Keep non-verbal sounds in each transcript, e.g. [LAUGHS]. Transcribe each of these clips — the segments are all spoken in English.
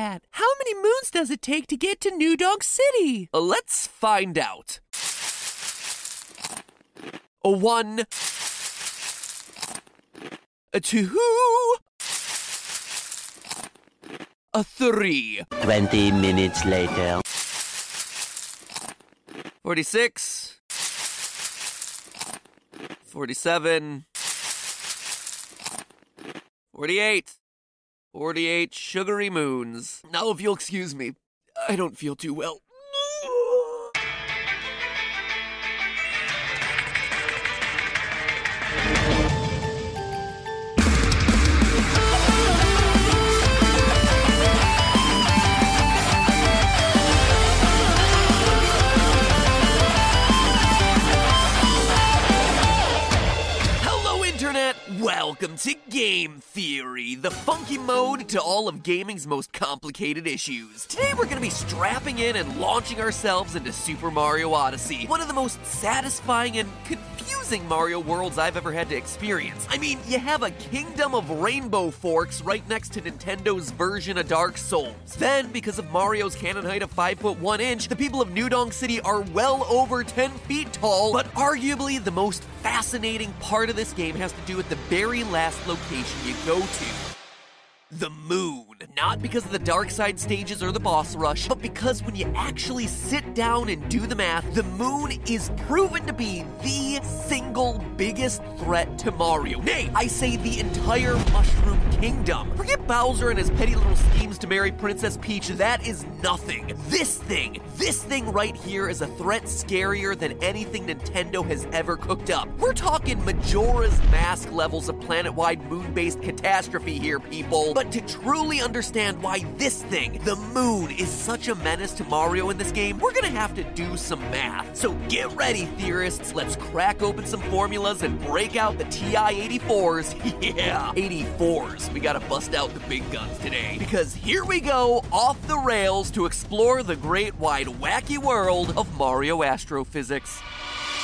Pat, how many moons does it take to get to New Donk City? Uh, Let's find out. A one. A two. A three. 20 minutes later. 46. 47. 48. 48 sugary moons. Now, if you'll excuse me, I don't feel too well. Welcome to Game Theory, the funky mode to all of gaming's most complicated issues. Today, we're gonna be strapping in and launching ourselves into Super Mario Odyssey, one of the most satisfying and confusing Mario worlds I've ever had to experience. I mean, you have a kingdom of rainbow forks right next to Nintendo's version of Dark Souls. Then, because of Mario's canon height of 5 foot 1 inch, the people of New Donk City are well over 10 feet tall, but arguably the most fascinating part of this game has to do with the very last location you go to. The moon. Not because of the dark side stages or the boss rush, but because when you actually sit down and do the math, the moon is proven to be the single biggest threat to Mario. Nay, I say the entire Mushroom Kingdom. Forget Bowser and his petty little schemes to marry Princess Peach, that is nothing. This thing, this thing right here is a threat scarier than anything Nintendo has ever cooked up. We're talking Majora's Mask levels of planet wide moon based catastrophe here, people. But to truly understand why this thing, the moon, is such a menace to Mario in this game, we're gonna have to do some math. So get ready, theorists. Let's crack open some formulas and break out the TI 84s. [LAUGHS] yeah, 84s. We gotta bust out the big guns today. Because here we go, off the rails to explore the great wide wacky world of Mario astrophysics.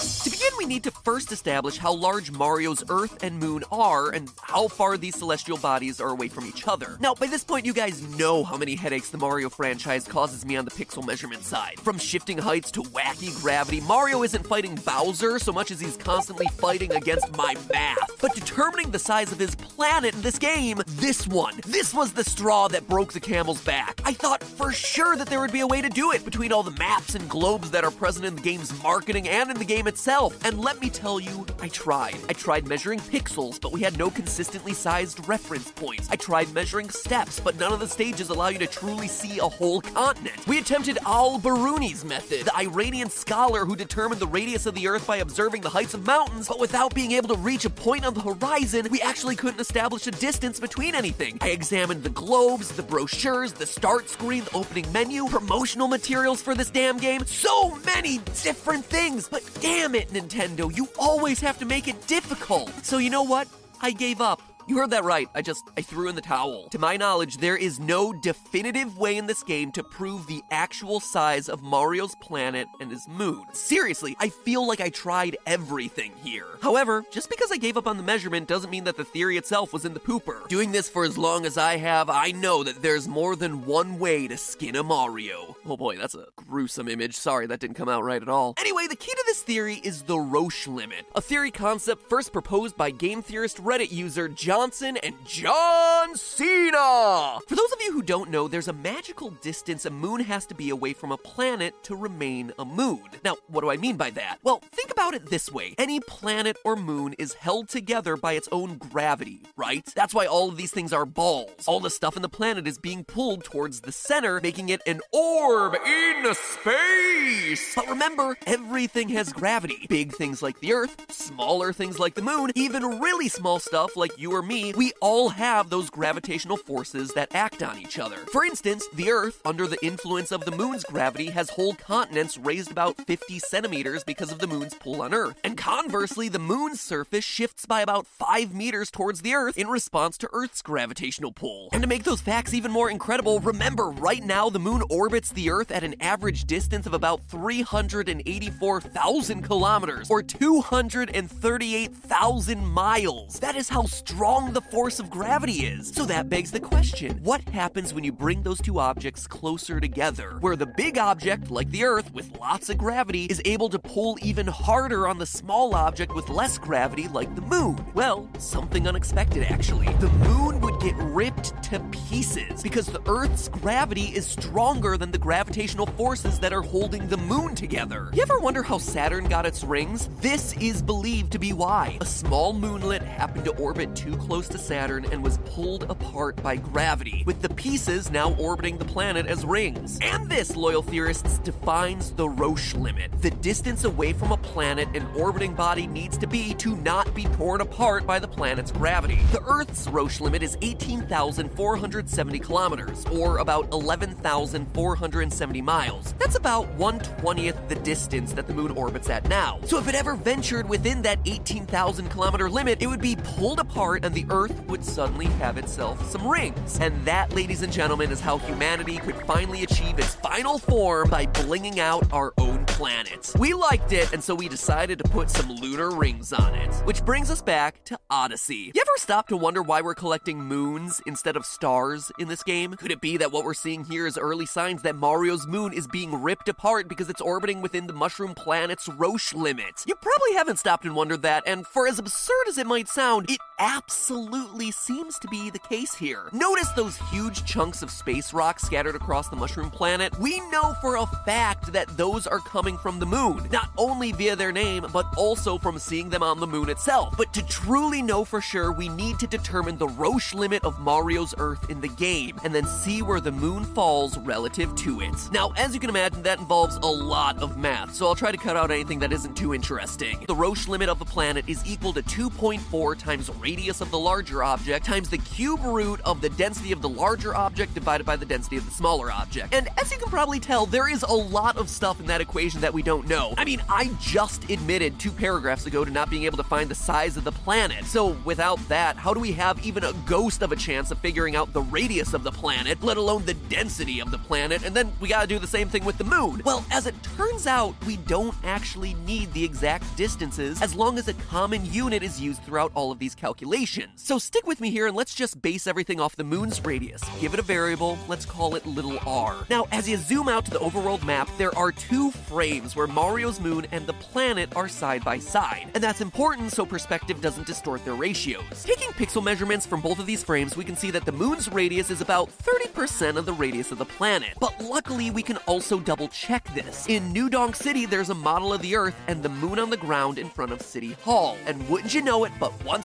To begin, we need to first establish how large Mario's Earth and Moon are and how far these celestial bodies are away from each other. Now, by this point, you guys know how many headaches the Mario franchise causes me on the pixel measurement side. From shifting heights to wacky gravity, Mario isn't fighting Bowser so much as he's constantly fighting against my math. But determining the size of his planet in this game, this one, this was the straw that broke the camel's back. I thought for sure that there would be a way to do it between all the maps and globes that are present in the game's marketing and in the game itself. And let me tell you, I tried. I tried measuring pixels, but we had no consistently sized reference points. I tried measuring steps, but none of the stages allow you to truly see a whole continent. We attempted Al Biruni's method, the Iranian scholar who determined the radius of the Earth by observing the heights of mountains, but without being able to reach a point on the horizon, we actually couldn't establish a distance between anything. I examined the globes, the brochures, the start screen, the opening menu, promotional materials for this damn game, so many different things. But damn it, Nintendo, you always have to make it difficult. So you know what? I gave up. You heard that right. I just, I threw in the towel. To my knowledge, there is no definitive way in this game to prove the actual size of Mario's planet and his moon. Seriously, I feel like I tried everything here. However, just because I gave up on the measurement doesn't mean that the theory itself was in the pooper. Doing this for as long as I have, I know that there's more than one way to skin a Mario. Oh boy, that's a gruesome image. Sorry, that didn't come out right at all. Anyway, the key to this theory is the Roche limit, a theory concept first proposed by game theorist Reddit user And John Cena. For those of you who don't know, there's a magical distance a moon has to be away from a planet to remain a moon. Now, what do I mean by that? Well, think about it this way any planet or moon is held together by its own gravity, right? That's why all of these things are balls. All the stuff in the planet is being pulled towards the center, making it an orb in space. But remember, everything has gravity. Big things like the Earth, smaller things like the moon, even really small stuff like you or me, we all have those gravitational forces that act on each other. For instance, the Earth, under the influence of the moon's gravity, has whole continents raised about 50 centimeters because of the moon's pull on Earth. And conversely, the moon's surface shifts by about 5 meters towards the Earth in response to Earth's gravitational pull. And to make those facts even more incredible, remember right now the moon orbits the Earth at an average distance of about 384,000 kilometers, or 238,000 miles. That is how strong strong the force of gravity is. So that begs the question what happens when you bring those two objects closer together? Where the big object, like the Earth, with lots of gravity, is able to pull even harder on the small object with less gravity, like the moon? Well, something unexpected actually. The moon would get ripped to pieces because the Earth's gravity is stronger than the gravitational forces that are holding the moon together. You ever wonder how Saturn got its rings? This is believed to be why. A small moonlet happened to orbit too close to Saturn and was pulled apart by gravity, with the pieces now orbiting the planet as rings. And this, loyal theorists, defines the Roche limit the distance away from a planet an orbiting body needs to be to not be torn apart by the planet's gravity. The Earth's Roche limit is 18,470 kilometers, or about 11,470 miles. That's about 120th the distance that the moon orbits at now. So if it ever ventured within that 18,000 kilometer limit, it would be pulled apart and the Earth would suddenly have itself some rings. And that, ladies and gentlemen, is how humanity could finally achieve its final form by blinging out our own planet. We liked it, and so we decided to put some lunar rings on it. Which brings us back to Odyssey. You ever stop to wonder why we're collecting moons instead of stars in this game? Could it be that what we're seeing here is early signs that Mario's moon is being ripped apart because it's orbiting within the mushroom planet's Roche limit? You probably haven't stopped and wondered that, and for as absurd as it might sound, it absolutely seems to be the case here. Notice those huge chunks of space rock scattered across the mushroom planet? We know for a fact that those are coming from the moon, not only via their name, but also from seeing them on the moon itself. But to truly know for sure, we need to determine the Roche limit of Mario's Earth in the game, and then see where the moon falls relative to it. Now, as you can imagine, that involves a lot of math, so I'll try to cut out anything that isn't too interesting. The Roche limit of a planet is equal to 2.4 times radius of the larger object times the cube root of the density of the larger object divided by the density of the smaller object. And as you can probably tell, there is a lot of stuff in that equation that we don't know. I mean, I just admitted two paragraphs ago to not being able to find the size of the planet. So without that, how do we have even a ghost of a chance of figuring out the radius of the planet, let alone the density of the planet? And then we gotta do the same thing with the moon. Well, as it turns out, we don't actually need the exact distances as long as a common unit is used throughout all of these calculations. So stick with me here and let's just base everything off the moon's radius. Give it a variable, let's call it little r. Now, as you zoom out to the overworld map, there are two frames where Mario's moon and the planet are side by side. And that's important so perspective doesn't distort their ratios. Taking pixel measurements from both of these frames, we can see that the moon's radius is about 30% of the radius of the planet. But luckily, we can also double check this. In New Donk City, there's a model of the Earth and the moon on the ground in front of City Hall. And wouldn't you know it, but once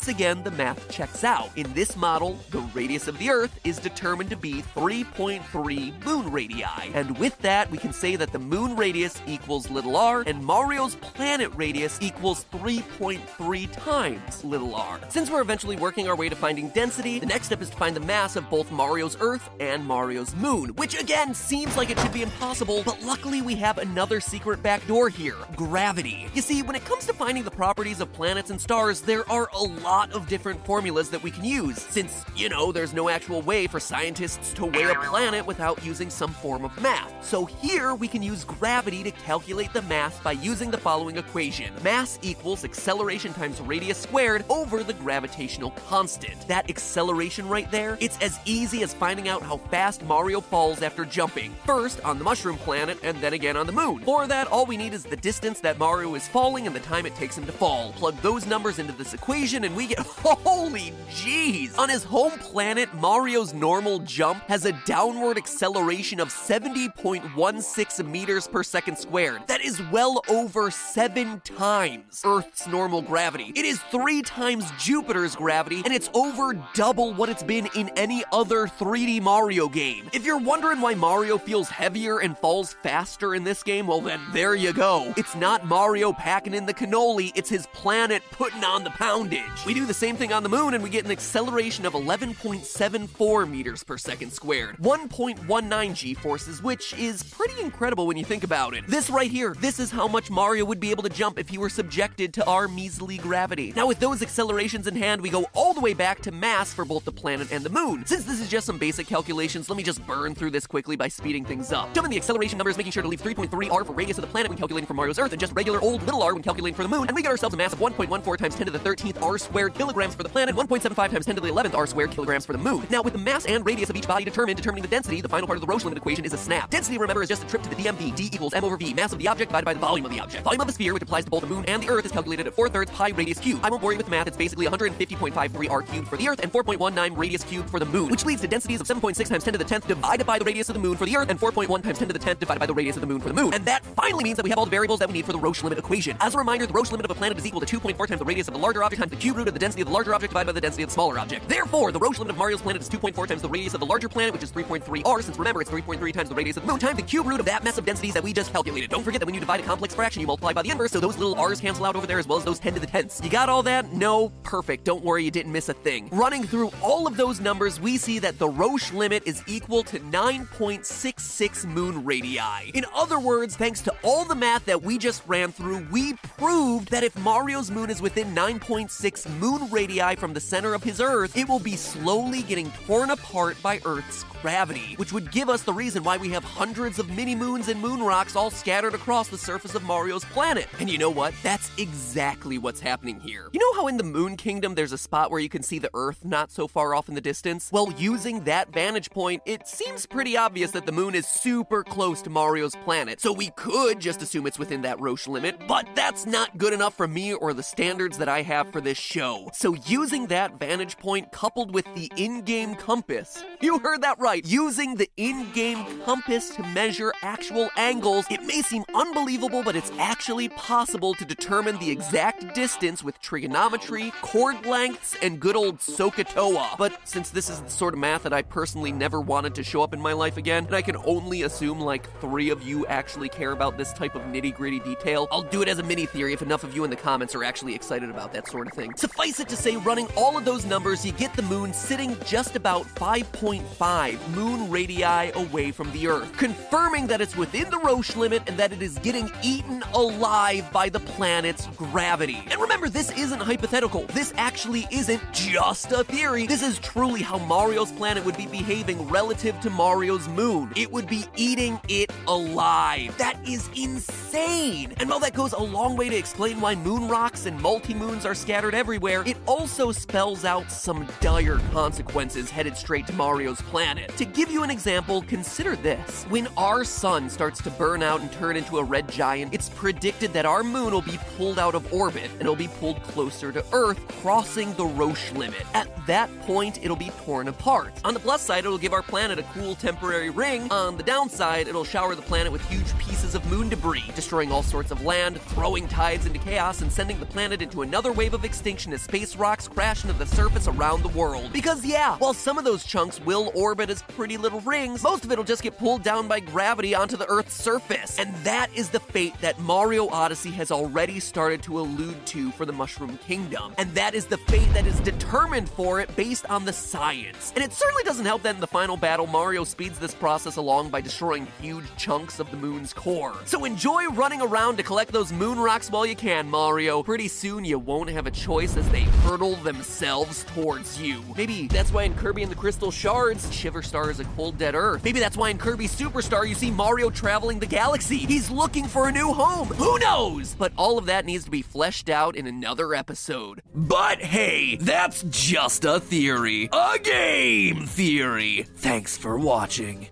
Once again, the math checks out. In this model, the radius of the Earth is determined to be 3.3 moon radii. And with that, we can say that the moon radius equals little r, and Mario's planet radius equals 3.3 times little r. Since we're eventually working our way to finding density, the next step is to find the mass of both Mario's Earth and Mario's moon, which again seems like it should be impossible, but luckily we have another secret backdoor here gravity. You see, when it comes to finding the properties of planets and stars, there are a lot lot of different formulas that we can use, since, you know, there's no actual way for scientists to weigh a planet without using some form of math. So here we can use gravity to calculate the mass by using the following equation mass equals acceleration times radius squared over the gravitational constant. That acceleration right there, it's as easy as finding out how fast Mario falls after jumping. First on the mushroom planet, and then again on the moon. For that, all we need is the distance that Mario is falling and the time it takes him to fall. Plug those numbers into this equation, and we get [LAUGHS] holy jeez! On his home planet, Mario's normal jump has a downward acceleration of 70.16 meters per second squared. That is well over seven times Earth's normal gravity. It is three times Jupiter's gravity, and it's over double what it's been in any other 3D Mario game. If you're wondering why Mario feels heavier and falls faster in this game, well then, there you go. It's not Mario packing in the cannoli, it's his planet putting on the poundage. We do the same thing on the moon and we get an acceleration of 11.74 meters per second squared, 1.19 g forces, which is pretty incredible when you think about it. This right here, this is how much Mario would be able to jump if he were subjected to our measly gravity. Now, with those accelerations in hand, we go all the way back to mass for both the planet and the moon. Since this is just some basic calculations, let me just burn through this quickly by speeding things up. Jumping the acceleration numbers, making sure to leave 3.3 r for radius of the planet when calculating for Mario's Earth, and just regular old little r when calculating for the moon, and we get ourselves a mass of 1.14 times 10 to the 13th r squared kilograms for the planet, 1.75 times 10 to the 11th r squared kilograms for the moon. Now, with the mass and radius of each body determined, determining the density, the final part of the Roche limit equation is a snap. Density, remember, is just a trip to the DMV. D equals m over v, mass of the object divided by the volume of the object. Volume of the sphere, which applies to both the moon and the Earth, is calculated at 4 thirds pi radius cubed. I won't bore you with math, it's basically 150.53 r cubed for the Earth and 4.19 radius cubed for the moon, which leads to densities of 7.6 times 10 to the 10th divided by the radius of the moon for the Earth and 4.1 times 10 to the 10th divided by the radius of the moon for the moon. And that finally means that we have all the variables that we need for the Roche limit equation. As a reminder, the Roche limit of a planet is equal to 2.4 times the radius of the larger object times the cube root of the density of the larger object divided by the density of the smaller object. Therefore, the Roche limit of Mario's planet is 2.4 times the radius of the larger planet, which is 3.3 r, since remember it's 3.3 times the radius of the moon times the cube root of that mess of densities that we just calculated. Don't forget that when you divide a complex fraction, you multiply by the inverse, so those little r's cancel out over there as well as those 10 to the 10ths. You got all that? No? Perfect. Don't worry, you didn't miss a thing. Running through all of those numbers, we see that the Roche limit is equal to 9.66 moon radii. In other words, thanks to all the math that we just ran through, we proved that if Mario's moon is within 9.6 moon radii from the center of his Earth, it will be slowly getting torn apart by Earth's gravity, which would give us the reason why we have hundreds of mini moons and moon rocks all scattered across the surface of Mario's planet. And you know what? That's exactly what's happening here. You know how in the Moon Kingdom there's a spot where you can see the Earth not so far off in the distance? Well, using that vantage point, it seems pretty obvious that the moon is super close to Mario's planet. So we could just assume it's within that Roche limit, but that's not good enough for me or the standards that I have for this show. So using that vantage point coupled with the in-game compass, you heard that right, using the in-game compass to measure actual angles, it may seem unbelievable, but it's actually possible to determine the exact distance with trigonometry, chord lengths, and good old SOHCAHTOA. But since this is the sort of math that I personally never wanted to show up in my life again, and I can only assume like three of you actually care about this type of nitty gritty detail, I'll do it as a mini theory if enough of you in the comments are actually excited about that sort of thing. Suffice it to say, running all of those numbers, you get the moon sitting just about 5.5 moon radii away from the Earth, confirming that it's within the Roche limit and that it is getting eaten alive by the planet's gravity. And remember, this isn't hypothetical. This actually isn't just a theory. This is truly how Mario's planet would be behaving relative to Mario's moon. It would be eating it alive. That is insane. And while that goes a long way to explain why moon rocks and multi moons are scattered everywhere, it also spells out some dire consequences headed straight to Mario's planet. To give you an example, consider this. When our sun starts to burn out and turn into a red giant, it's predicted that our moon will be pulled out of orbit and it'll be pulled closer to Earth, crossing the Roche limit. At that point, it'll be torn apart. On the plus side, it'll give our planet a cool temporary ring. On the downside, it'll shower the planet with huge pieces of moon debris, destroying all sorts of land, throwing tides into chaos, and sending the planet into another wave of extinction as space rocks crash into the surface around the world. Because, yeah, while some of those chunks will orbit as pretty little rings, most of it'll just get pulled down by gravity onto the Earth's surface. And that is the fate that Mario Odyssey has already started to allude to for the Mushroom Kingdom. And that is the fate that is determined for it based on the science. And it certainly doesn't help that in the final battle, Mario speeds this process along by destroying huge chunks of the moon's core. So enjoy running around to collect those moon rocks while you can, Mario. Pretty soon you won't have a choice as they hurtle themselves towards you. Maybe that's why in Kirby and the Crystal Shards, Shiver Star is a cold dead Earth. Maybe that's why in Kirby Superstar you see Mario traveling the galaxy. He's looking for a new home. Who knows? But all of that needs to be fleshed out in another episode. But hey, that's just a theory. A game theory. Thanks for watching.